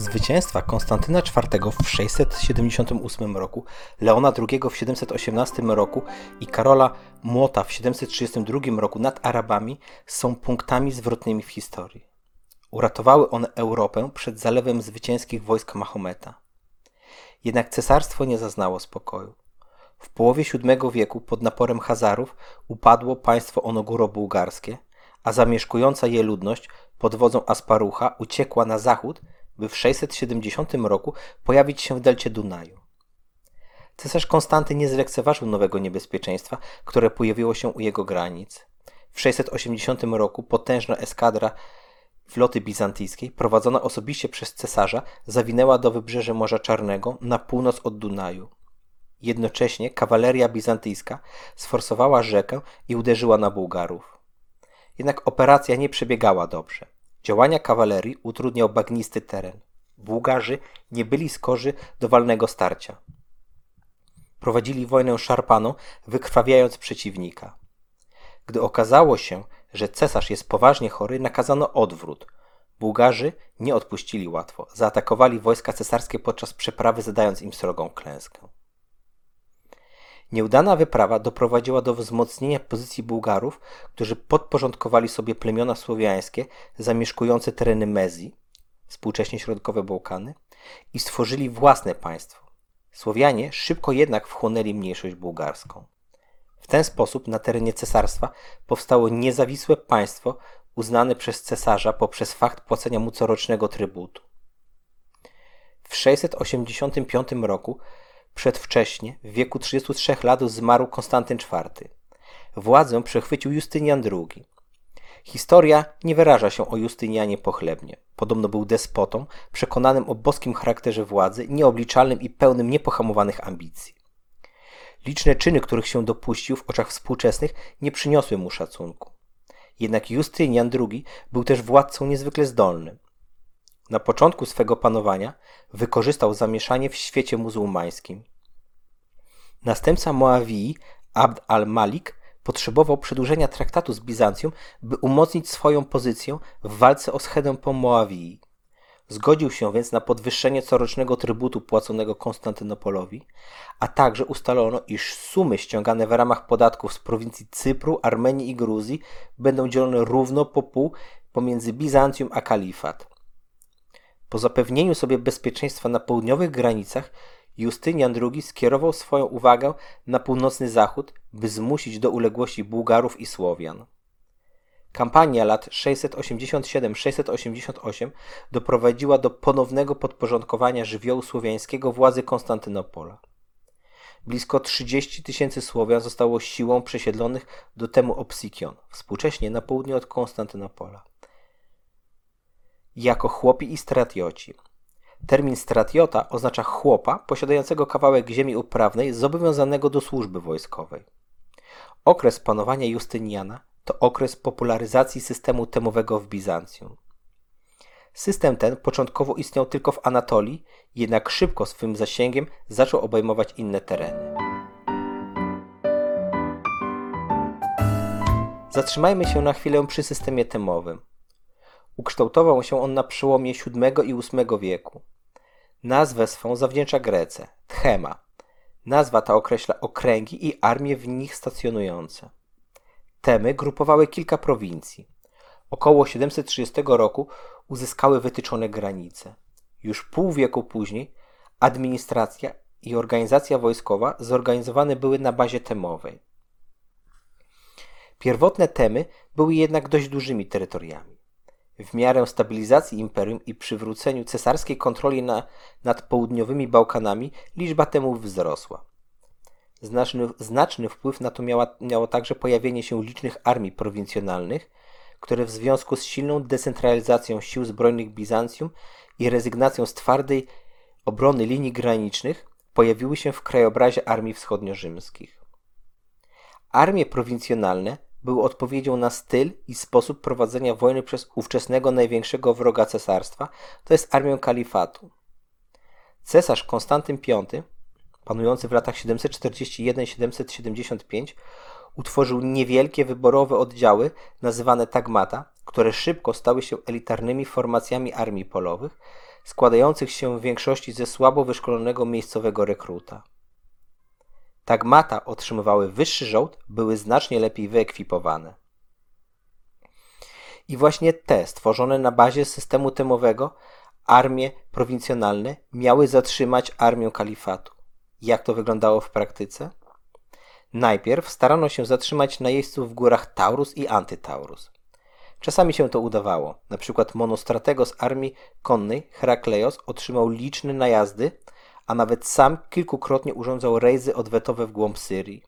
Zwycięstwa Konstantyna IV w 678 roku, Leona II w 718 roku i Karola Młota w 732 roku nad Arabami są punktami zwrotnymi w historii. Uratowały one Europę przed zalewem zwycięskich wojsk Mahometa. Jednak cesarstwo nie zaznało spokoju. W połowie VII wieku pod naporem Hazarów upadło państwo onoguro-bułgarskie, a zamieszkująca je ludność pod wodzą Asparucha uciekła na zachód, by w 670 roku pojawić się w delcie Dunaju. Cesarz Konstanty nie zlekceważył nowego niebezpieczeństwa, które pojawiło się u jego granic. W 680 roku potężna eskadra floty bizantyjskiej, prowadzona osobiście przez cesarza, zawinęła do wybrzeży Morza Czarnego na północ od Dunaju. Jednocześnie kawaleria bizantyjska sforsowała rzekę i uderzyła na Bułgarów. Jednak operacja nie przebiegała dobrze. Działania kawalerii utrudniał bagnisty teren. Bułgarzy nie byli skorzy do walnego starcia. Prowadzili wojnę szarpaną, wykrwawiając przeciwnika. Gdy okazało się, że cesarz jest poważnie chory, nakazano odwrót. Bułgarzy nie odpuścili łatwo. Zaatakowali wojska cesarskie podczas przeprawy, zadając im srogą klęskę. Nieudana wyprawa doprowadziła do wzmocnienia pozycji Bułgarów, którzy podporządkowali sobie plemiona słowiańskie zamieszkujące tereny Mezji, współcześnie środkowe Bałkany, i stworzyli własne państwo. Słowianie szybko jednak wchłonęli mniejszość bułgarską. W ten sposób na terenie cesarstwa powstało niezawisłe państwo uznane przez cesarza poprzez fakt płacenia mu corocznego trybutu. W 685 roku Przedwcześnie, w wieku 33 lat, zmarł Konstantyn IV. Władzę przechwycił Justynian II. Historia nie wyraża się o Justynianie pochlebnie. Podobno był despotą, przekonanym o boskim charakterze władzy, nieobliczalnym i pełnym niepohamowanych ambicji. Liczne czyny, których się dopuścił w oczach współczesnych, nie przyniosły mu szacunku. Jednak Justynian II był też władcą niezwykle zdolnym. Na początku swego panowania wykorzystał zamieszanie w świecie muzułmańskim. Następca Moawii, Abd al-Malik, potrzebował przedłużenia traktatu z Bizancjum, by umocnić swoją pozycję w walce o schedę po Moawii. Zgodził się więc na podwyższenie corocznego trybutu płaconego Konstantynopolowi, a także ustalono, iż sumy ściągane w ramach podatków z prowincji Cypru, Armenii i Gruzji będą dzielone równo po pół pomiędzy Bizancjum a kalifat. Po zapewnieniu sobie bezpieczeństwa na południowych granicach, Justynian II skierował swoją uwagę na północny zachód, by zmusić do uległości Bułgarów i Słowian. Kampania lat 687-688 doprowadziła do ponownego podporządkowania żywiołu słowiańskiego władzy Konstantynopola. Blisko 30 tysięcy Słowian zostało siłą przesiedlonych do temu Opsikion, współcześnie na południe od Konstantynopola jako chłopi i stratioci. Termin stratiota oznacza chłopa posiadającego kawałek ziemi uprawnej zobowiązanego do służby wojskowej. Okres panowania Justyniana to okres popularyzacji systemu temowego w Bizancjum. System ten początkowo istniał tylko w Anatolii, jednak szybko swym zasięgiem zaczął obejmować inne tereny. Zatrzymajmy się na chwilę przy systemie temowym. Ukształtował się on na przełomie VII i VIII wieku. Nazwę swą zawdzięcza Grece Tchema. Nazwa ta określa okręgi i armie w nich stacjonujące. Temy grupowały kilka prowincji. Około 730 roku uzyskały wytyczone granice. Już pół wieku później administracja i organizacja wojskowa zorganizowane były na bazie temowej. Pierwotne temy były jednak dość dużymi terytoriami. W miarę stabilizacji imperium i przywróceniu cesarskiej kontroli na, nad południowymi Bałkanami liczba temów wzrosła. Znaczny, znaczny wpływ na to miała, miało także pojawienie się licznych armii prowincjonalnych, które w związku z silną decentralizacją sił zbrojnych Bizancjum i rezygnacją z twardej obrony linii granicznych pojawiły się w krajobrazie armii wschodniorzymskich. Armie prowincjonalne był odpowiedzią na styl i sposób prowadzenia wojny przez ówczesnego największego wroga cesarstwa, to jest armię kalifatu. Cesarz Konstantyn V, panujący w latach 741-775, utworzył niewielkie wyborowe oddziały nazywane tagmata, które szybko stały się elitarnymi formacjami armii polowych, składających się w większości ze słabo wyszkolonego miejscowego rekruta. Tagmata otrzymywały wyższy żołd, były znacznie lepiej wyekwipowane. I właśnie te, stworzone na bazie systemu temowego, armie prowincjonalne miały zatrzymać armię kalifatu. Jak to wyglądało w praktyce? Najpierw starano się zatrzymać najeźdźców w górach Taurus i Antytaurus. Czasami się to udawało. Na przykład monostratego z armii konnej Herakleios otrzymał liczne najazdy, a nawet sam kilkukrotnie urządzał rejzy odwetowe w głąb Syrii.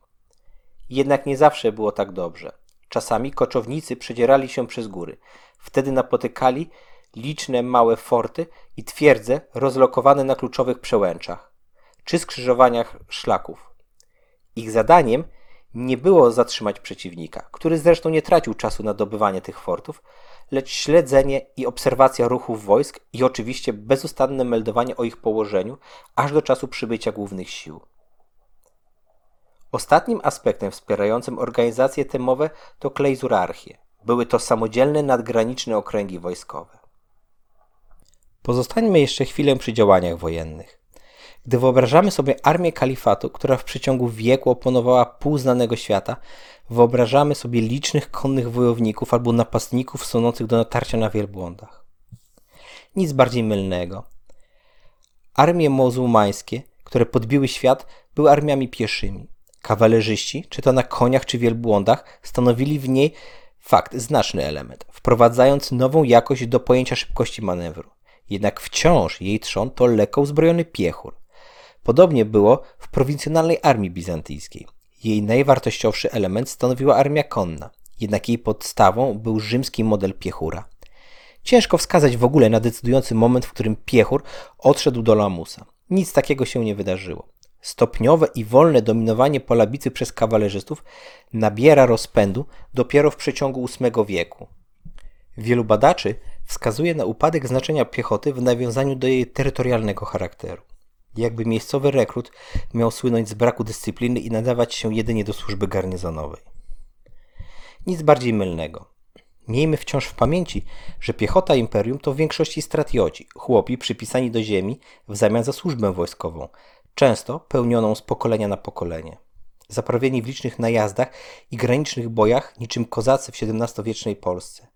Jednak nie zawsze było tak dobrze. Czasami koczownicy przedzierali się przez góry. Wtedy napotykali liczne małe forty i twierdze rozlokowane na kluczowych przełęczach czy skrzyżowaniach szlaków. Ich zadaniem nie było zatrzymać przeciwnika, który zresztą nie tracił czasu na dobywanie tych fortów, lecz śledzenie i obserwacja ruchów wojsk i oczywiście bezustanne meldowanie o ich położeniu aż do czasu przybycia głównych sił. Ostatnim aspektem wspierającym organizacje temowe to klejzurarchie. Były to samodzielne nadgraniczne okręgi wojskowe. Pozostańmy jeszcze chwilę przy działaniach wojennych. Gdy wyobrażamy sobie armię kalifatu, która w przeciągu wieku opanowała pół znanego świata, wyobrażamy sobie licznych konnych wojowników albo napastników sunących do natarcia na wielbłądach. Nic bardziej mylnego. Armie muzułmańskie, które podbiły świat, były armiami pieszymi. Kawalerzyści, czy to na koniach czy wielbłądach, stanowili w niej fakt, znaczny element, wprowadzając nową jakość do pojęcia szybkości manewru. Jednak wciąż jej trzon to lekko uzbrojony piechur. Podobnie było w prowincjonalnej armii bizantyjskiej. Jej najwartościowszy element stanowiła armia konna, jednak jej podstawą był rzymski model piechura. Ciężko wskazać w ogóle na decydujący moment, w którym piechur odszedł do lamusa. Nic takiego się nie wydarzyło. Stopniowe i wolne dominowanie polabicy przez kawalerzystów nabiera rozpędu dopiero w przeciągu VIII wieku. Wielu badaczy wskazuje na upadek znaczenia piechoty w nawiązaniu do jej terytorialnego charakteru. Jakby miejscowy rekrut miał słynąć z braku dyscypliny i nadawać się jedynie do służby garnizonowej. Nic bardziej mylnego. Miejmy wciąż w pamięci, że piechota imperium to w większości stratioci, chłopi przypisani do ziemi w zamian za służbę wojskową, często pełnioną z pokolenia na pokolenie. Zaprawieni w licznych najazdach i granicznych bojach niczym kozacy w XVII-wiecznej Polsce.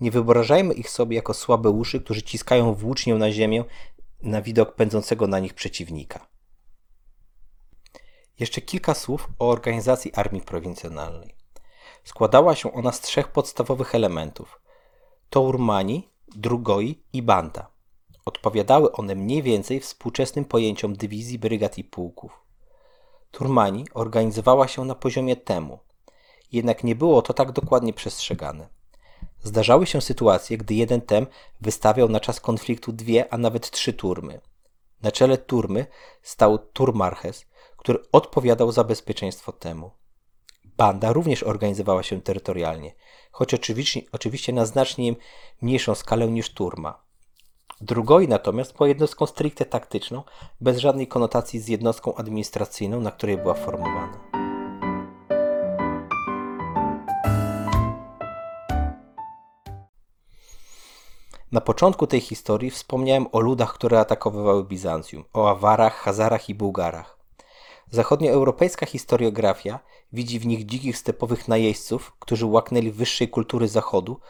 Nie wyobrażajmy ich sobie jako słabe uszy, którzy ciskają włócznię na ziemię na widok pędzącego na nich przeciwnika. Jeszcze kilka słów o organizacji armii prowincjonalnej. Składała się ona z trzech podstawowych elementów: Tourmani, Drugoi i Banda. Odpowiadały one mniej więcej współczesnym pojęciom dywizji, brygad i pułków. Turmani organizowała się na poziomie temu, jednak nie było to tak dokładnie przestrzegane. Zdarzały się sytuacje, gdy jeden tem wystawiał na czas konfliktu dwie, a nawet trzy turmy. Na czele turmy stał turmarches, który odpowiadał za bezpieczeństwo temu. Banda również organizowała się terytorialnie, choć oczywiście, oczywiście na znacznie mniejszą skalę niż turma. Drugoi natomiast była jednostką stricte taktyczną, bez żadnej konotacji z jednostką administracyjną, na której była formowana. Na początku tej historii wspomniałem o ludach, które atakowały Bizancjum, o Awarach, Hazarach i Bułgarach. Zachodnioeuropejska historiografia widzi w nich dzikich stepowych najeźdźców, którzy łaknęli wyższej kultury Zachodu,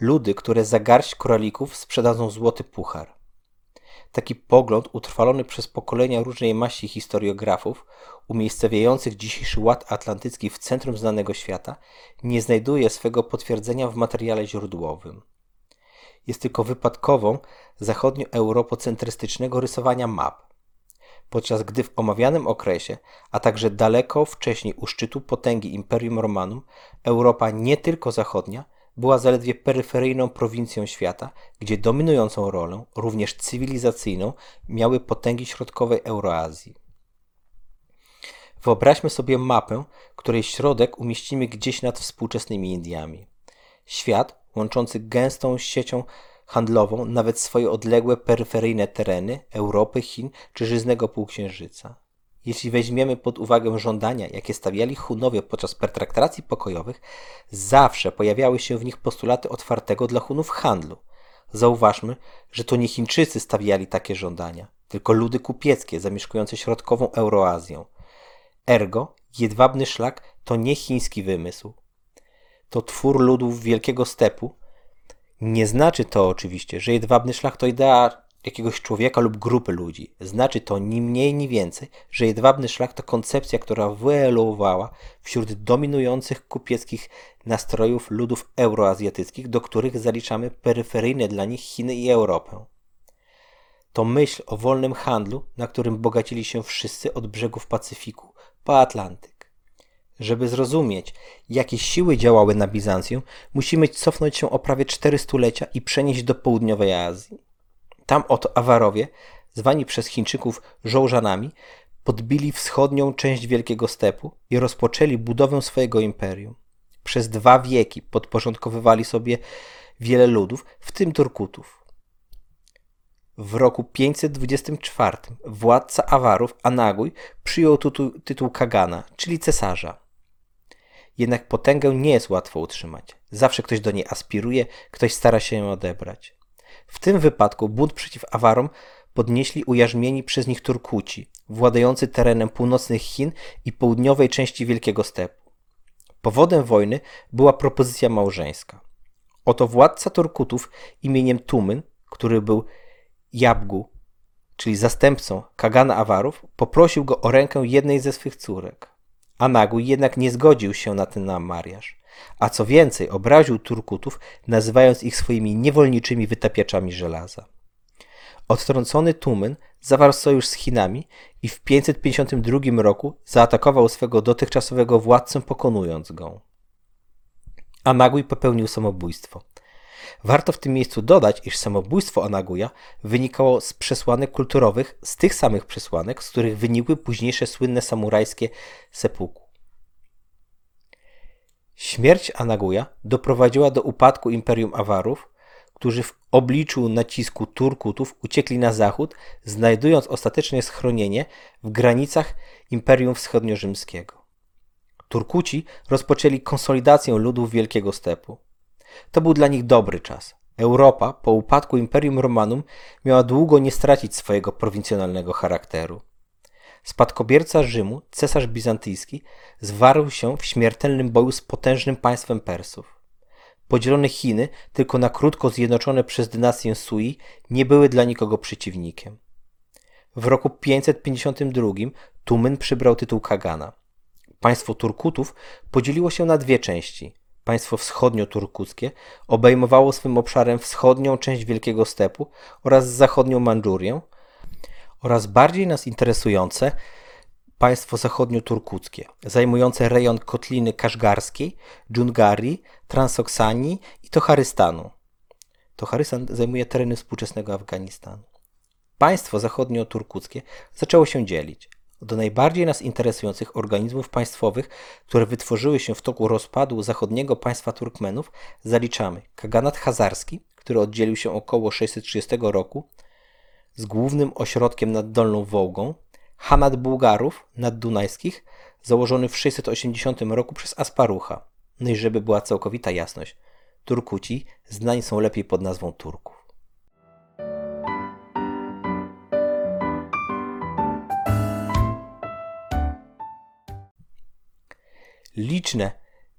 ludy, które za garść koralików sprzedadzą złoty puchar. Taki pogląd, utrwalony przez pokolenia różnej maści historiografów, umiejscowiających dzisiejszy ład atlantycki w centrum znanego świata, nie znajduje swego potwierdzenia w materiale źródłowym jest tylko wypadkową zachodnioeuropocentrystycznego rysowania map, podczas gdy w omawianym okresie, a także daleko wcześniej u szczytu potęgi Imperium Romanum, Europa nie tylko zachodnia była zaledwie peryferyjną prowincją świata, gdzie dominującą rolę, również cywilizacyjną, miały potęgi środkowej Euroazji. Wyobraźmy sobie mapę, której środek umieścimy gdzieś nad współczesnymi Indiami. Świat łączący gęstą siecią handlową nawet swoje odległe peryferyjne tereny Europy, Chin czy żyznego półksiężyca. Jeśli weźmiemy pod uwagę żądania, jakie stawiali Hunowie podczas pertraktacji pokojowych, zawsze pojawiały się w nich postulaty otwartego dla Hunów handlu. Zauważmy, że to nie Chińczycy stawiali takie żądania, tylko ludy kupieckie zamieszkujące środkową Euroazją. Ergo, jedwabny szlak to nie chiński wymysł. To twór ludów Wielkiego Stepu. Nie znaczy to oczywiście, że jedwabny szlak to idea jakiegoś człowieka lub grupy ludzi. Znaczy to ni mniej, ni więcej, że jedwabny szlak to koncepcja, która wyewoluowała wśród dominujących kupieckich nastrojów ludów euroazjatyckich, do których zaliczamy peryferyjne dla nich Chiny i Europę. To myśl o wolnym handlu, na którym bogacili się wszyscy od brzegów Pacyfiku po Atlantyk. Żeby zrozumieć, jakie siły działały na Bizancjum, musimy cofnąć się o prawie cztery stulecia i przenieść do południowej Azji. Tam oto Awarowie, zwani przez Chińczyków żołżanami, podbili wschodnią część Wielkiego Stepu i rozpoczęli budowę swojego imperium. Przez dwa wieki podporządkowywali sobie wiele ludów, w tym Turkutów. W roku 524 władca Awarów, Anaguj, przyjął tytuł, tytuł Kagana, czyli cesarza. Jednak potęgę nie jest łatwo utrzymać. Zawsze ktoś do niej aspiruje, ktoś stara się ją odebrać. W tym wypadku bunt przeciw Awarom podnieśli ujarzmieni przez nich Turkuci, władający terenem północnych Chin i południowej części Wielkiego Stepu. Powodem wojny była propozycja małżeńska. Oto władca Turkutów imieniem Tumyn, który był Jabgu, czyli zastępcą Kagana Awarów, poprosił go o rękę jednej ze swych córek. Anaguj jednak nie zgodził się na ten mariaż a co więcej obraził Turkutów, nazywając ich swoimi niewolniczymi wytapiaczami żelaza. Odtrącony Tumen zawarł sojusz z Chinami i w 552 roku zaatakował swego dotychczasowego władcę, pokonując go. Anagui popełnił samobójstwo. Warto w tym miejscu dodać, iż samobójstwo Anaguja wynikało z przesłanek kulturowych, z tych samych przesłanek, z których wynikły późniejsze słynne samurajskie sepuku. Śmierć Anaguja doprowadziła do upadku Imperium Awarów, którzy w obliczu nacisku Turkutów uciekli na zachód, znajdując ostatecznie schronienie w granicach Imperium Wschodniorzymskiego. Turkuci rozpoczęli konsolidację ludów Wielkiego Stepu. To był dla nich dobry czas. Europa po upadku Imperium Romanum miała długo nie stracić swojego prowincjonalnego charakteru. Spadkobierca Rzymu, cesarz bizantyjski, zwarł się w śmiertelnym boju z potężnym państwem Persów. Podzielone Chiny, tylko na krótko zjednoczone przez dynastię Sui, nie były dla nikogo przeciwnikiem. W roku 552 Tumen przybrał tytuł Kagana. Państwo Turkutów podzieliło się na dwie części. Państwo wschodnio-turkuckie obejmowało swym obszarem wschodnią część Wielkiego Stepu oraz zachodnią Mandżurię, oraz bardziej nas interesujące państwo zachodnio-turkuckie, zajmujące rejon kotliny kaszgarskiej, Dżungarii, Transoksanii i Toharystanu. Toharystan zajmuje tereny współczesnego Afganistanu. Państwo zachodnio-turkuckie zaczęło się dzielić. Do najbardziej nas interesujących organizmów państwowych, które wytworzyły się w toku rozpadu zachodniego państwa Turkmenów, zaliczamy Kaganat Hazarski, który oddzielił się około 630 roku, z głównym ośrodkiem nad Dolną Wołgą, Hanat Bułgarów naddunajskich, założony w 680 roku przez Asparucha. No i żeby była całkowita jasność, Turkuci znani są lepiej pod nazwą Turków. Liczne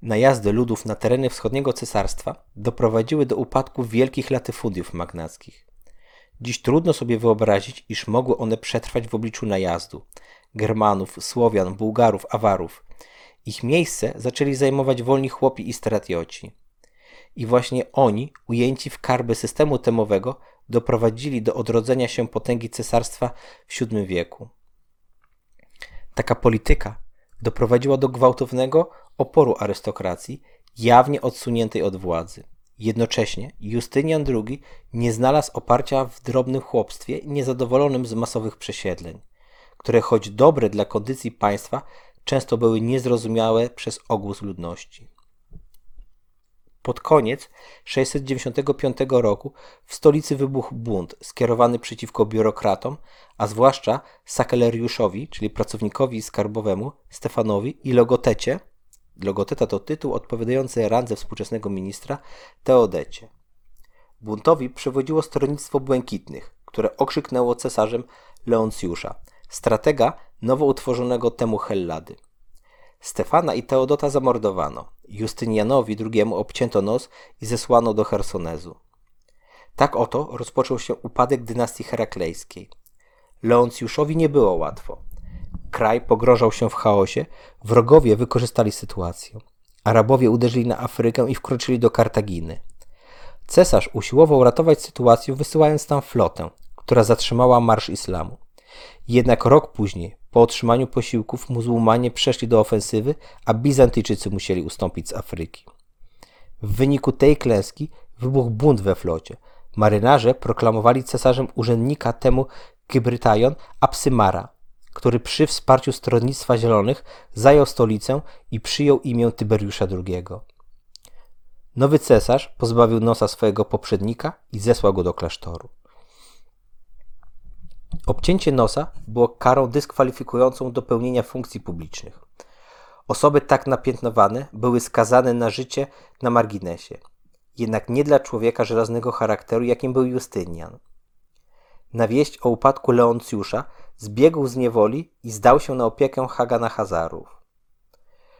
najazdy ludów na tereny wschodniego cesarstwa doprowadziły do upadku wielkich latyfundiów magnackich. Dziś trudno sobie wyobrazić, iż mogły one przetrwać w obliczu najazdu Germanów, Słowian, Bułgarów, Awarów. Ich miejsce zaczęli zajmować wolni chłopi i stratioci. I właśnie oni, ujęci w karby systemu temowego, doprowadzili do odrodzenia się potęgi cesarstwa w VII wieku. Taka polityka doprowadziła do gwałtownego oporu arystokracji, jawnie odsuniętej od władzy. Jednocześnie Justynian II nie znalazł oparcia w drobnym chłopstwie niezadowolonym z masowych przesiedleń, które choć dobre dla kondycji państwa, często były niezrozumiałe przez ogłos ludności. Pod koniec 695 roku w stolicy wybuchł bunt skierowany przeciwko biurokratom, a zwłaszcza sakeleriuszowi, czyli pracownikowi skarbowemu Stefanowi i Logotecie, Logoteta to tytuł odpowiadający randze współczesnego ministra Teodecie. Buntowi przewodziło stronnictwo błękitnych, które okrzyknęło cesarzem Leoncjusza, stratega nowo utworzonego temu Hellady. Stefana i Teodota zamordowano, Justynianowi II obcięto nos i zesłano do Hersonezu. Tak oto rozpoczął się upadek dynastii heraklejskiej. Leoncjuszowi nie było łatwo. Kraj pogrążał się w chaosie, wrogowie wykorzystali sytuację. Arabowie uderzyli na Afrykę i wkroczyli do Kartaginy. Cesarz usiłował ratować sytuację, wysyłając tam flotę, która zatrzymała marsz islamu. Jednak rok później, po otrzymaniu posiłków, muzułmanie przeszli do ofensywy, a Bizantyjczycy musieli ustąpić z Afryki. W wyniku tej klęski wybuchł bunt we flocie. Marynarze proklamowali cesarzem urzędnika temu Kybrytajon Apsymara, który przy wsparciu Stronnictwa Zielonych zajął stolicę i przyjął imię Tyberiusza II. Nowy cesarz pozbawił nosa swojego poprzednika i zesłał go do klasztoru. Obcięcie nosa było karą dyskwalifikującą do pełnienia funkcji publicznych. Osoby tak napiętnowane były skazane na życie na marginesie, jednak nie dla człowieka żelaznego charakteru, jakim był Justynian. Na wieść o upadku Leoncjusza zbiegł z niewoli i zdał się na opiekę Hagana Hazarów,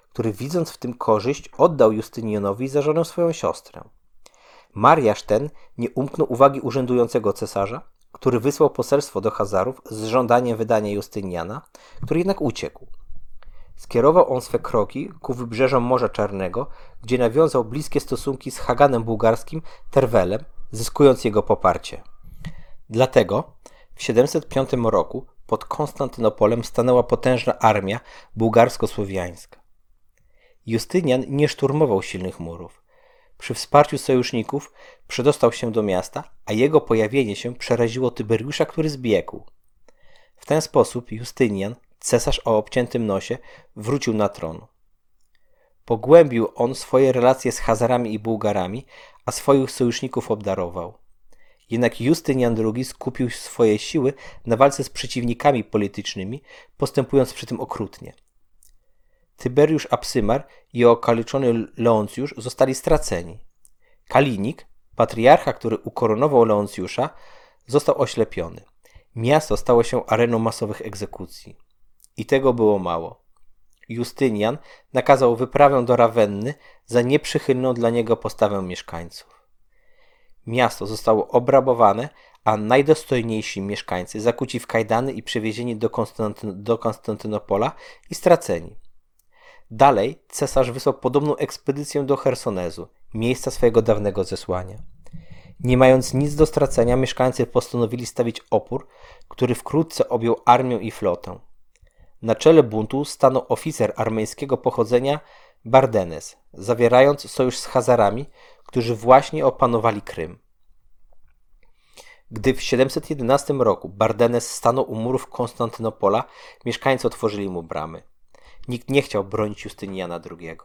który widząc w tym korzyść oddał Justynianowi za żonę swoją siostrę. Mariasz ten nie umknął uwagi urzędującego cesarza, który wysłał poselstwo do Hazarów z żądaniem wydania Justyniana, który jednak uciekł. Skierował on swe kroki ku wybrzeżom Morza Czarnego, gdzie nawiązał bliskie stosunki z Haganem bułgarskim Terwelem, zyskując jego poparcie. Dlatego w 705 roku pod Konstantynopolem stanęła potężna armia bułgarsko-słowiańska. Justynian nie szturmował silnych murów. Przy wsparciu sojuszników przedostał się do miasta, a jego pojawienie się przeraziło Tyberiusza, który zbiegł. W ten sposób Justynian, cesarz o obciętym nosie, wrócił na tron. Pogłębił on swoje relacje z Hazarami i Bułgarami, a swoich sojuszników obdarował. Jednak Justynian II skupił swoje siły na walce z przeciwnikami politycznymi, postępując przy tym okrutnie. Tyberiusz Apsymar i okaliczony Leoncjusz zostali straceni. Kalinik, patriarcha, który ukoronował Leoncjusza, został oślepiony. Miasto stało się areną masowych egzekucji. I tego było mało. Justynian nakazał wyprawę do Rawenny za nieprzychylną dla niego postawę mieszkańców. Miasto zostało obrabowane, a najdostojniejsi mieszkańcy zakuci w kajdany i przewiezieni do, Konstanty do Konstantynopola i straceni. Dalej cesarz wysłał podobną ekspedycję do Hersonezu, miejsca swojego dawnego zesłania. Nie mając nic do stracenia, mieszkańcy postanowili stawić opór, który wkrótce objął armię i flotę. Na czele buntu stanął oficer armeńskiego pochodzenia Bardenes, zawierając sojusz z Hazarami, którzy właśnie opanowali Krym. Gdy w 711 roku Bardenes stanął u murów Konstantynopola, mieszkańcy otworzyli mu bramy. Nikt nie chciał bronić Justyniana II.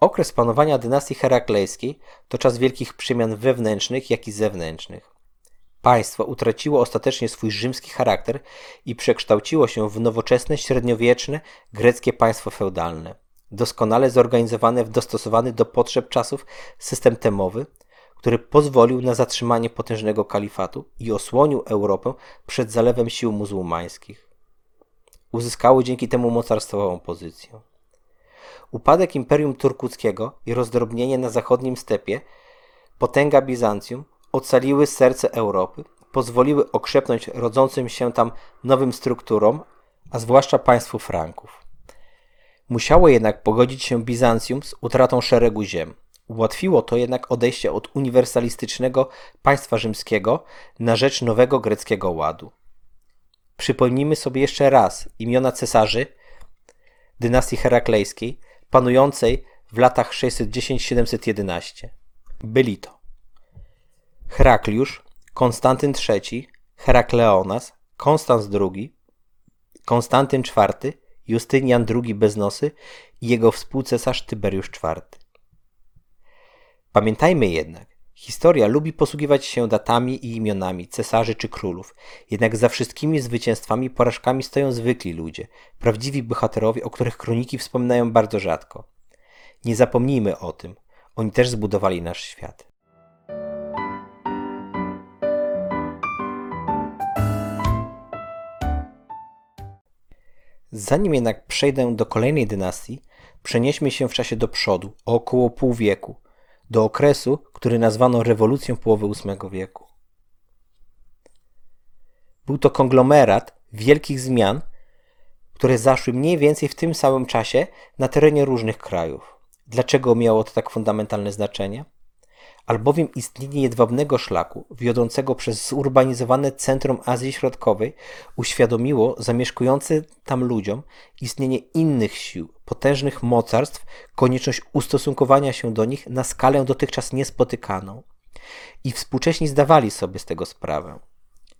Okres panowania dynastii heraklejskiej to czas wielkich przemian wewnętrznych, jak i zewnętrznych. Państwo utraciło ostatecznie swój rzymski charakter i przekształciło się w nowoczesne, średniowieczne greckie państwo feudalne doskonale zorganizowany w dostosowany do potrzeb czasów system temowy, który pozwolił na zatrzymanie potężnego kalifatu i osłonił Europę przed zalewem sił muzułmańskich. Uzyskało dzięki temu mocarstwową pozycję. Upadek Imperium Turkuckiego i rozdrobnienie na zachodnim stepie, potęga Bizancjum ocaliły serce Europy, pozwoliły okrzepnąć rodzącym się tam nowym strukturom, a zwłaszcza państwu Franków. Musiało jednak pogodzić się Bizancjum z utratą szeregu ziem. Ułatwiło to jednak odejście od uniwersalistycznego państwa rzymskiego na rzecz nowego greckiego ładu. Przypomnijmy sobie jeszcze raz imiona cesarzy dynastii heraklejskiej panującej w latach 610-711. Byli to Herakliusz, Konstantyn III, Herakleonas, Konstans II, Konstantyn IV, Justynian II Beznosy i jego współcesarz Tyberiusz IV. Pamiętajmy jednak, Historia lubi posługiwać się datami i imionami cesarzy czy królów, jednak za wszystkimi zwycięstwami i porażkami stoją zwykli ludzie, prawdziwi bohaterowie, o których kroniki wspominają bardzo rzadko. Nie zapomnijmy o tym, oni też zbudowali nasz świat. Zanim jednak przejdę do kolejnej dynastii, przenieśmy się w czasie do przodu, o około pół wieku – do okresu, który nazwano rewolucją połowy VIII wieku. Był to konglomerat wielkich zmian, które zaszły mniej więcej w tym samym czasie na terenie różnych krajów. Dlaczego miało to tak fundamentalne znaczenie? albowiem istnienie jedwabnego szlaku wiodącego przez zurbanizowane centrum Azji Środkowej uświadomiło zamieszkującym tam ludziom istnienie innych sił, potężnych mocarstw, konieczność ustosunkowania się do nich na skalę dotychczas niespotykaną. I współcześni zdawali sobie z tego sprawę.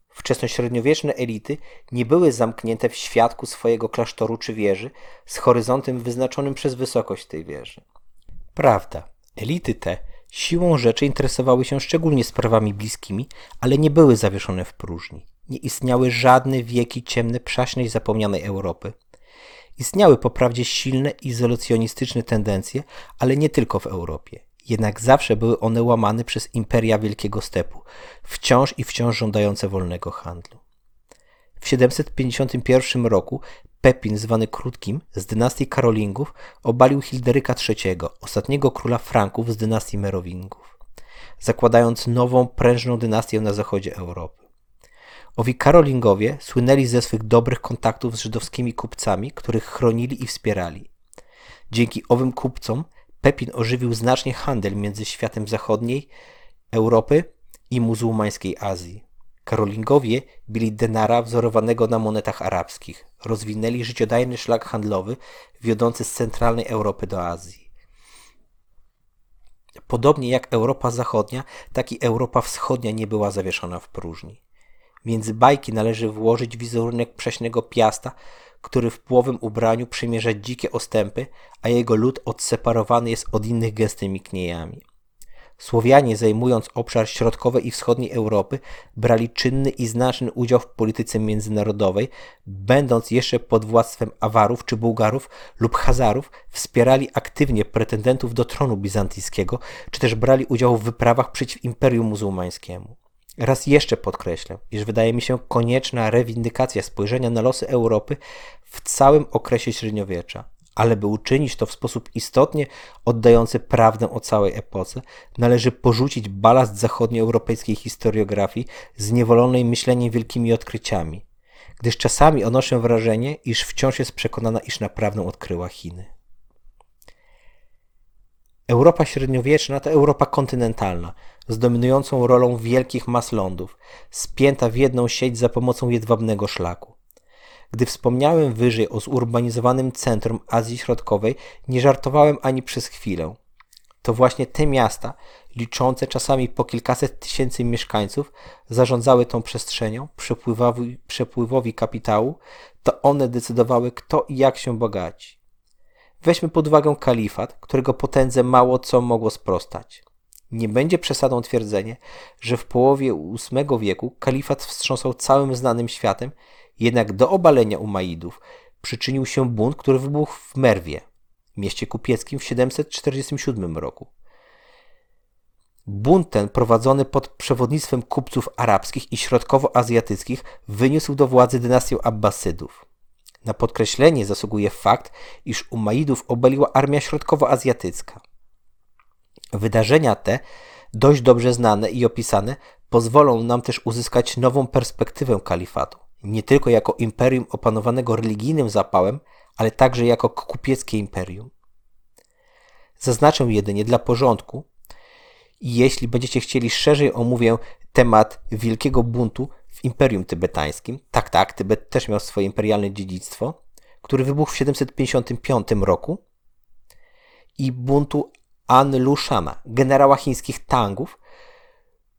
Wczesnośredniowieczne elity nie były zamknięte w świadku swojego klasztoru czy wieży z horyzontem wyznaczonym przez wysokość tej wieży. Prawda, elity te Siłą rzeczy interesowały się szczególnie sprawami bliskimi, ale nie były zawieszone w próżni. Nie istniały żadne wieki ciemne przaśnej zapomnianej Europy. Istniały poprawdzie silne izolacjonistyczne tendencje, ale nie tylko w Europie. Jednak zawsze były one łamane przez imperia Wielkiego Stepu, wciąż i wciąż żądające wolnego handlu. W 751 roku Pepin, zwany Krótkim, z dynastii Karolingów, obalił Hilderyka III, ostatniego króla Franków z dynastii Merowingów, zakładając nową, prężną dynastię na zachodzie Europy. Owi Karolingowie słynęli ze swych dobrych kontaktów z żydowskimi kupcami, których chronili i wspierali. Dzięki owym kupcom Pepin ożywił znacznie handel między światem zachodniej Europy i muzułmańskiej Azji. Karolingowie byli denara wzorowanego na monetach arabskich. Rozwinęli życiodajny szlak handlowy wiodący z centralnej Europy do Azji. Podobnie jak Europa Zachodnia, tak i Europa Wschodnia nie była zawieszona w próżni. Między bajki należy włożyć wizerunek prześnego piasta, który w płowym ubraniu przymierza dzikie ostępy, a jego lud odseparowany jest od innych gęstymi kniejami. Słowianie, zajmując obszar środkowej i wschodniej Europy, brali czynny i znaczny udział w polityce międzynarodowej, będąc jeszcze pod władztwem Awarów czy Bułgarów lub Hazarów, wspierali aktywnie pretendentów do tronu bizantyjskiego, czy też brali udział w wyprawach przeciw Imperium Muzułmańskiemu. Raz jeszcze podkreślę, iż wydaje mi się konieczna rewindykacja spojrzenia na losy Europy w całym okresie średniowiecza ale by uczynić to w sposób istotnie oddający prawdę o całej epoce, należy porzucić balast zachodnioeuropejskiej historiografii zniewolonej myśleniem wielkimi odkryciami, gdyż czasami odnoszę wrażenie, iż wciąż jest przekonana, iż naprawdę odkryła Chiny. Europa średniowieczna to Europa kontynentalna, z dominującą rolą wielkich mas lądów, spięta w jedną sieć za pomocą jedwabnego szlaku. Gdy wspomniałem wyżej o zurbanizowanym centrum Azji Środkowej, nie żartowałem ani przez chwilę. To właśnie te miasta, liczące czasami po kilkaset tysięcy mieszkańców, zarządzały tą przestrzenią, przepływowi, przepływowi kapitału, to one decydowały, kto i jak się bogaci. Weźmy pod uwagę kalifat, którego potędze mało co mogło sprostać. Nie będzie przesadą twierdzenie, że w połowie VIII wieku kalifat wstrząsał całym znanym światem jednak do obalenia Umaidów przyczynił się bunt, który wybuchł w Merwie, mieście kupieckim w 747 roku. Bunt ten, prowadzony pod przewodnictwem kupców arabskich i środkowoazjatyckich, wyniósł do władzy dynastię Abbasydów. Na podkreślenie zasługuje fakt, iż Umaidów obaliła armia środkowoazjatycka. Wydarzenia te, dość dobrze znane i opisane, pozwolą nam też uzyskać nową perspektywę kalifatu nie tylko jako imperium opanowanego religijnym zapałem, ale także jako kupieckie imperium. Zaznaczę jedynie dla porządku, jeśli będziecie chcieli szerzej omówię temat wielkiego buntu w Imperium Tybetańskim, tak, tak, Tybet też miał swoje imperialne dziedzictwo, który wybuchł w 755 roku, i buntu An Lushana, generała chińskich Tangów,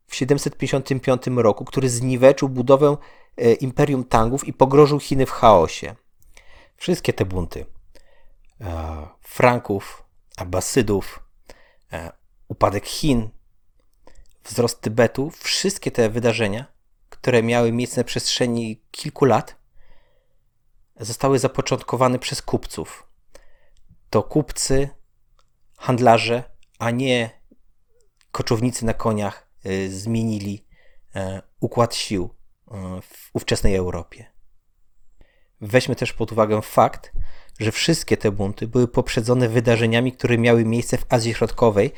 w 755 roku, który zniweczył budowę E, imperium Tangów i pogrożył Chiny w chaosie. Wszystkie te bunty e, Franków, Abbasydów, e, upadek Chin, wzrost Tybetu, wszystkie te wydarzenia, które miały miejsce na przestrzeni kilku lat, zostały zapoczątkowane przez kupców. To kupcy, handlarze, a nie koczownicy na koniach zmienili układ sił w ówczesnej Europie. Weźmy też pod uwagę fakt, że wszystkie te bunty były poprzedzone wydarzeniami, które miały miejsce w Azji Środkowej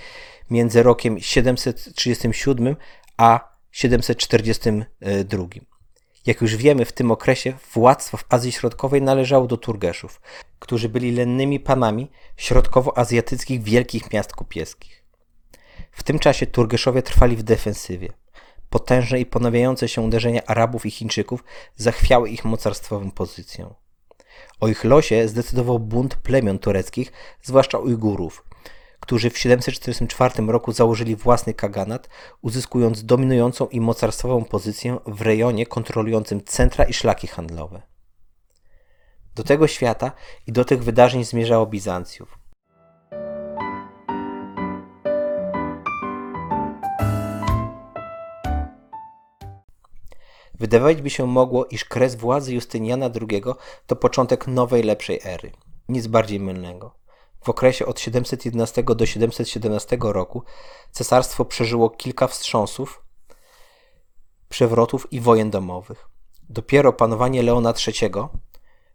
między rokiem 737 a 742. Jak już wiemy, w tym okresie władztwo w Azji Środkowej należało do Turgeszów, którzy byli lennymi panami środkowoazjatyckich wielkich miast kupieskich. W tym czasie Turgeszowie trwali w defensywie. Potężne i ponawiające się uderzenia Arabów i Chińczyków zachwiały ich mocarstwową pozycję. O ich losie zdecydował bunt plemion tureckich, zwłaszcza Ujgurów, którzy w 744 roku założyli własny kaganat, uzyskując dominującą i mocarstwową pozycję w rejonie kontrolującym centra i szlaki handlowe. Do tego świata i do tych wydarzeń zmierzało Bizancjów. Wydawać by się mogło, iż kres władzy Justyniana II to początek nowej, lepszej ery. Nic bardziej mylnego. W okresie od 711 do 717 roku cesarstwo przeżyło kilka wstrząsów, przewrotów i wojen domowych. Dopiero panowanie Leona III,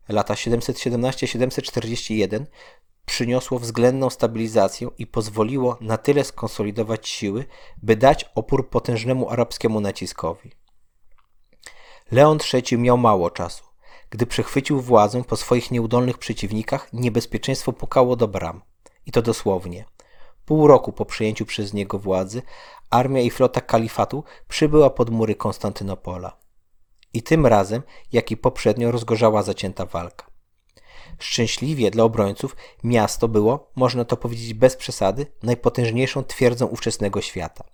lata 717-741, przyniosło względną stabilizację i pozwoliło na tyle skonsolidować siły, by dać opór potężnemu arabskiemu naciskowi. Leon III miał mało czasu. Gdy przechwycił władzę po swoich nieudolnych przeciwnikach, niebezpieczeństwo pukało do bram. I to dosłownie. Pół roku po przejęciu przez niego władzy, armia i flota kalifatu przybyła pod mury Konstantynopola. I tym razem, jak i poprzednio, rozgorzała zacięta walka. Szczęśliwie dla obrońców miasto było, można to powiedzieć bez przesady, najpotężniejszą twierdzą ówczesnego świata.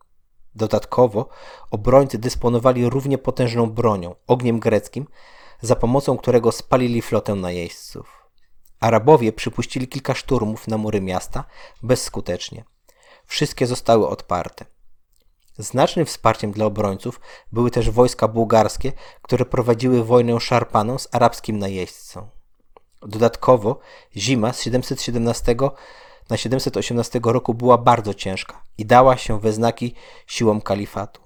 Dodatkowo obrońcy dysponowali równie potężną bronią, ogniem greckim, za pomocą którego spalili flotę najeźdźców. Arabowie przypuścili kilka szturmów na mury miasta bezskutecznie. Wszystkie zostały odparte. Znacznym wsparciem dla obrońców były też wojska bułgarskie, które prowadziły wojnę szarpaną z arabskim najeźdźcą. Dodatkowo zima z 717 na 718 roku była bardzo ciężka i dała się we znaki siłom kalifatu.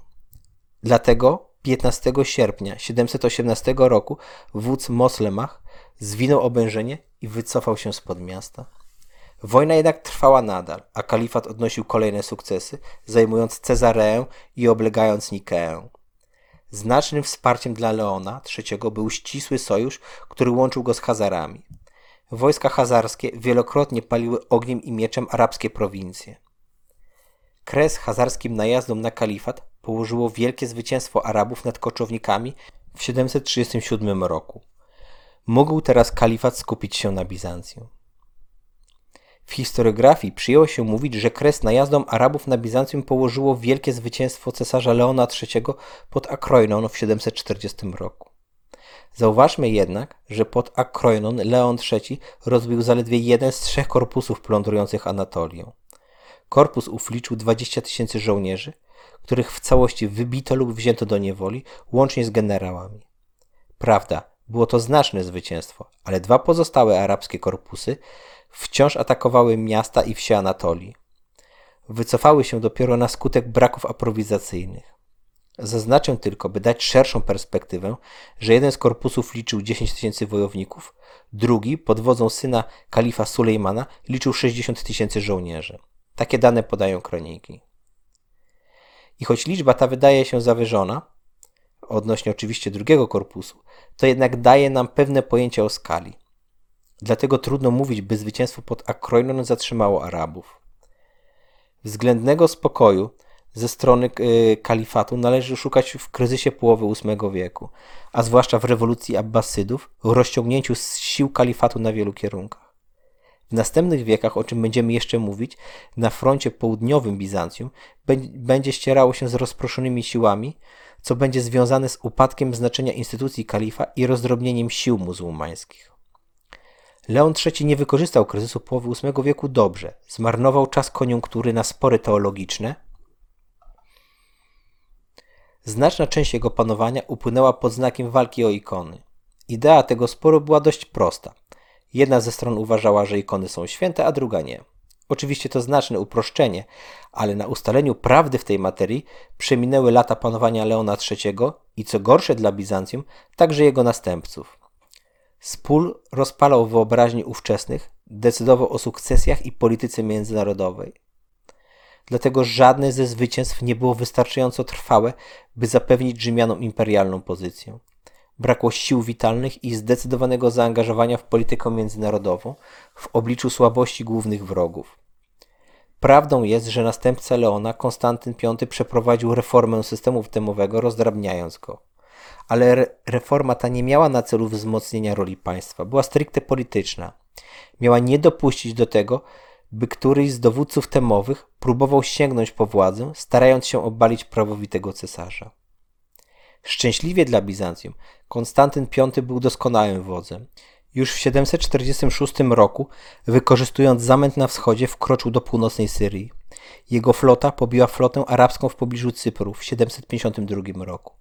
Dlatego 15 sierpnia 718 roku wódz Moslemach zwinął obężenie i wycofał się spod miasta. Wojna jednak trwała nadal, a kalifat odnosił kolejne sukcesy, zajmując Cezareę i oblegając Nikeę. Znacznym wsparciem dla Leona III był ścisły sojusz, który łączył go z Hazarami. Wojska hazarskie wielokrotnie paliły ogniem i mieczem arabskie prowincje. Kres hazarskim najazdom na kalifat położyło wielkie zwycięstwo Arabów nad koczownikami w 737 roku. Mógł teraz kalifat skupić się na Bizancjum. W historiografii przyjęło się mówić, że kres najazdom Arabów na Bizancjum położyło wielkie zwycięstwo cesarza Leona III pod Akrojnon w 740 roku. Zauważmy jednak, że pod Akrojnon Leon III rozbił zaledwie jeden z trzech korpusów plądrujących Anatolię. Korpus ów liczył 20 tysięcy żołnierzy, których w całości wybito lub wzięto do niewoli, łącznie z generałami. Prawda, było to znaczne zwycięstwo, ale dwa pozostałe arabskie korpusy wciąż atakowały miasta i wsie Anatolii. Wycofały się dopiero na skutek braków aprowizacyjnych. Zaznaczę tylko, by dać szerszą perspektywę, że jeden z korpusów liczył 10 tysięcy wojowników, drugi, pod wodzą syna kalifa Sulejmana, liczył 60 tysięcy żołnierzy. Takie dane podają kroniki. I choć liczba ta wydaje się zawyżona, odnośnie oczywiście drugiego korpusu, to jednak daje nam pewne pojęcie o skali. Dlatego trudno mówić, by zwycięstwo pod Akrojnon zatrzymało Arabów. Względnego spokoju ze strony y, kalifatu należy szukać w kryzysie połowy VIII wieku, a zwłaszcza w rewolucji Abbasydów, rozciągnięciu sił kalifatu na wielu kierunkach. W następnych wiekach, o czym będziemy jeszcze mówić, na froncie południowym Bizancjum będzie ścierało się z rozproszonymi siłami, co będzie związane z upadkiem znaczenia instytucji kalifa i rozdrobnieniem sił muzułmańskich. Leon III nie wykorzystał kryzysu połowy VIII wieku dobrze, zmarnował czas koniunktury na spory teologiczne. Znaczna część jego panowania upłynęła pod znakiem walki o ikony. Idea tego sporu była dość prosta – Jedna ze stron uważała, że ikony są święte, a druga nie. Oczywiście to znaczne uproszczenie, ale na ustaleniu prawdy w tej materii przeminęły lata panowania Leona III i co gorsze dla Bizancjum, także jego następców. Spór rozpalał wyobraźnię ówczesnych, decydował o sukcesjach i polityce międzynarodowej. Dlatego żadne ze zwycięstw nie było wystarczająco trwałe, by zapewnić Rzymianom imperialną pozycję. Brakło sił witalnych i zdecydowanego zaangażowania w politykę międzynarodową w obliczu słabości głównych wrogów. Prawdą jest, że następca Leona, Konstantyn V, przeprowadził reformę systemu temowego, rozdrabniając go. Ale re reforma ta nie miała na celu wzmocnienia roli państwa, była stricte polityczna. Miała nie dopuścić do tego, by któryś z dowódców temowych próbował sięgnąć po władzę, starając się obalić prawowitego cesarza. Szczęśliwie dla Bizancjum, Konstantyn V był doskonałym wodzem. Już w 746 roku, wykorzystując zamęt na wschodzie, wkroczył do północnej Syrii. Jego flota pobiła flotę arabską w pobliżu Cypru w 752 roku.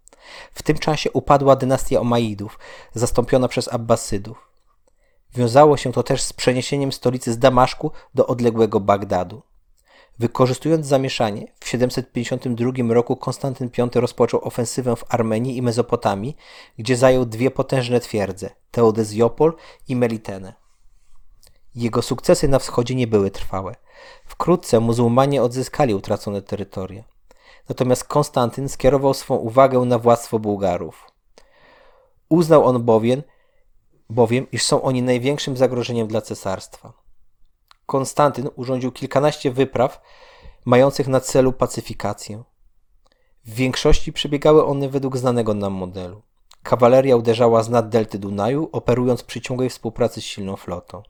W tym czasie upadła dynastia Omaidów, zastąpiona przez Abbasydów. Wiązało się to też z przeniesieniem stolicy z Damaszku do odległego Bagdadu. Wykorzystując zamieszanie, w 752 roku Konstantyn V rozpoczął ofensywę w Armenii i Mezopotamii, gdzie zajął dwie potężne twierdze Teodezjopol i Melitenę. Jego sukcesy na wschodzie nie były trwałe. Wkrótce muzułmanie odzyskali utracone terytoria. Natomiast Konstantyn skierował swą uwagę na władztwo Bułgarów. Uznał on bowiem, bowiem, iż są oni największym zagrożeniem dla cesarstwa. Konstantyn urządził kilkanaście wypraw mających na celu pacyfikację. W większości przebiegały one według znanego nam modelu. Kawaleria uderzała z nad delty Dunaju, operując przy ciągłej współpracy z silną flotą.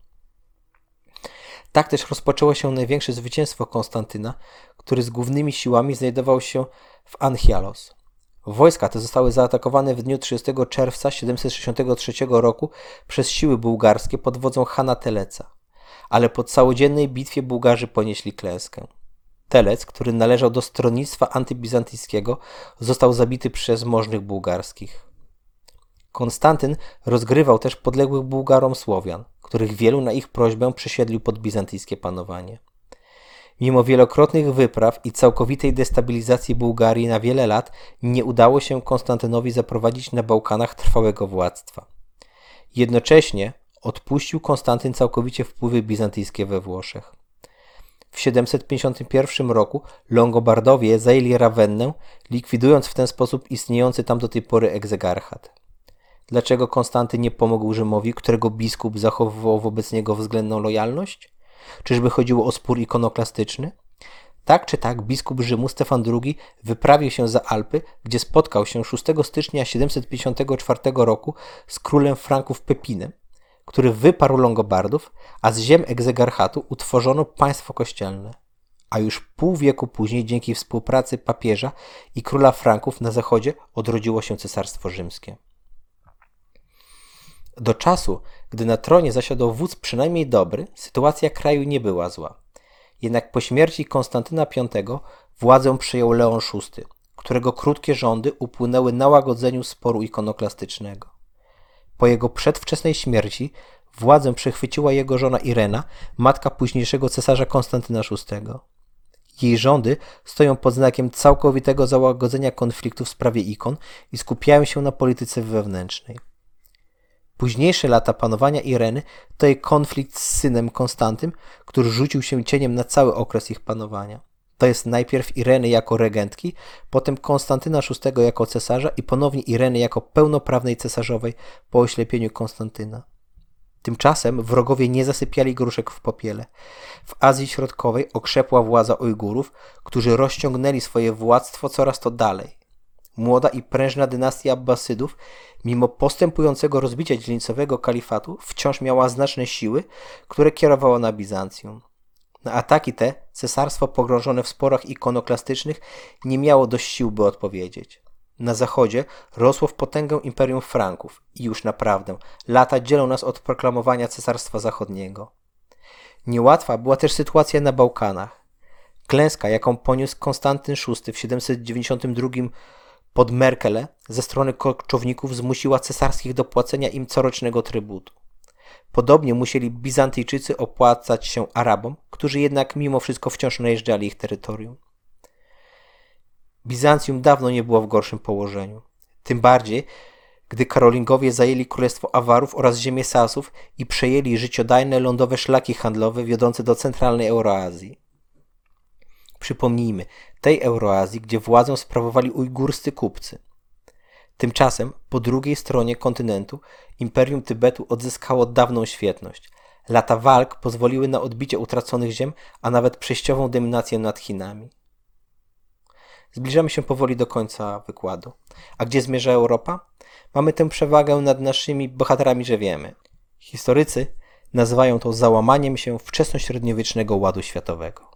Tak też rozpoczęło się największe zwycięstwo Konstantyna, który z głównymi siłami znajdował się w Anchialos. Wojska te zostały zaatakowane w dniu 30 czerwca 763 roku przez siły bułgarskie pod wodzą Hana Teleca, ale po całodziennej bitwie Bułgarzy ponieśli klęskę. Telec, który należał do stronnictwa antybizantyjskiego, został zabity przez możnych bułgarskich. Konstantyn rozgrywał też podległych Bułgarom Słowian, których wielu na ich prośbę przesiedlił pod bizantyjskie panowanie. Mimo wielokrotnych wypraw i całkowitej destabilizacji Bułgarii na wiele lat nie udało się Konstantynowi zaprowadzić na Bałkanach trwałego władztwa. Jednocześnie odpuścił Konstantyn całkowicie wpływy bizantyjskie we Włoszech. W 751 roku Longobardowie zajęli Rawennę, likwidując w ten sposób istniejący tam do tej pory egzegarchat. Dlaczego Konstanty nie pomógł Rzymowi, którego biskup zachowywał wobec niego względną lojalność? Czyżby chodziło o spór ikonoklastyczny? Tak czy tak, biskup Rzymu Stefan II wyprawił się za Alpy, gdzie spotkał się 6 stycznia 754 roku z królem Franków Pepinem, który wyparł Longobardów, a z ziem egzegarchatu utworzono państwo kościelne. A już pół wieku później, dzięki współpracy papieża i króla Franków na zachodzie, odrodziło się Cesarstwo Rzymskie. Do czasu, gdy na tronie zasiadał wódz przynajmniej dobry, sytuacja kraju nie była zła. Jednak po śmierci Konstantyna V władzę przejął Leon VI, którego krótkie rządy upłynęły na łagodzeniu sporu ikonoklastycznego. Po jego przedwczesnej śmierci władzę przechwyciła jego żona Irena, matka późniejszego cesarza Konstantyna VI. Jej rządy stoją pod znakiem całkowitego załagodzenia konfliktu w sprawie ikon i skupiają się na polityce wewnętrznej. Późniejsze lata panowania Ireny to jej konflikt z synem Konstantym, który rzucił się cieniem na cały okres ich panowania. To jest najpierw Ireny jako regentki, potem Konstantyna VI jako cesarza i ponownie Ireny jako pełnoprawnej cesarzowej po oślepieniu Konstantyna. Tymczasem wrogowie nie zasypiali gruszek w popiele. W Azji Środkowej okrzepła władza Ujgurów, którzy rozciągnęli swoje władztwo coraz to dalej. Młoda i prężna dynastia Abbasydów, mimo postępującego rozbicia dzielnicowego kalifatu, wciąż miała znaczne siły, które kierowała na Bizancjum. Na ataki te cesarstwo pogrążone w sporach ikonoklastycznych nie miało dość sił, by odpowiedzieć. Na zachodzie rosło w potęgę Imperium Franków i już naprawdę lata dzielą nas od proklamowania Cesarstwa Zachodniego. Niełatwa była też sytuacja na Bałkanach. Klęska, jaką poniósł Konstantyn VI w 792 pod Merkele ze strony koczowników zmusiła cesarskich do płacenia im corocznego trybutu. Podobnie musieli Bizantyjczycy opłacać się Arabom, którzy jednak mimo wszystko wciąż najeżdżali ich terytorium. Bizancjum dawno nie było w gorszym położeniu. Tym bardziej, gdy Karolingowie zajęli królestwo Awarów oraz ziemię Sasów i przejęli życiodajne lądowe szlaki handlowe wiodące do centralnej Euroazji. Przypomnijmy, tej Euroazji, gdzie władzę sprawowali ujgurscy kupcy. Tymczasem po drugiej stronie kontynentu Imperium Tybetu odzyskało dawną świetność. Lata walk pozwoliły na odbicie utraconych ziem, a nawet przejściową dominację nad Chinami. Zbliżamy się powoli do końca wykładu. A gdzie zmierza Europa? Mamy tę przewagę nad naszymi bohaterami, że wiemy. Historycy nazywają to załamaniem się wczesnośredniowiecznego ładu światowego.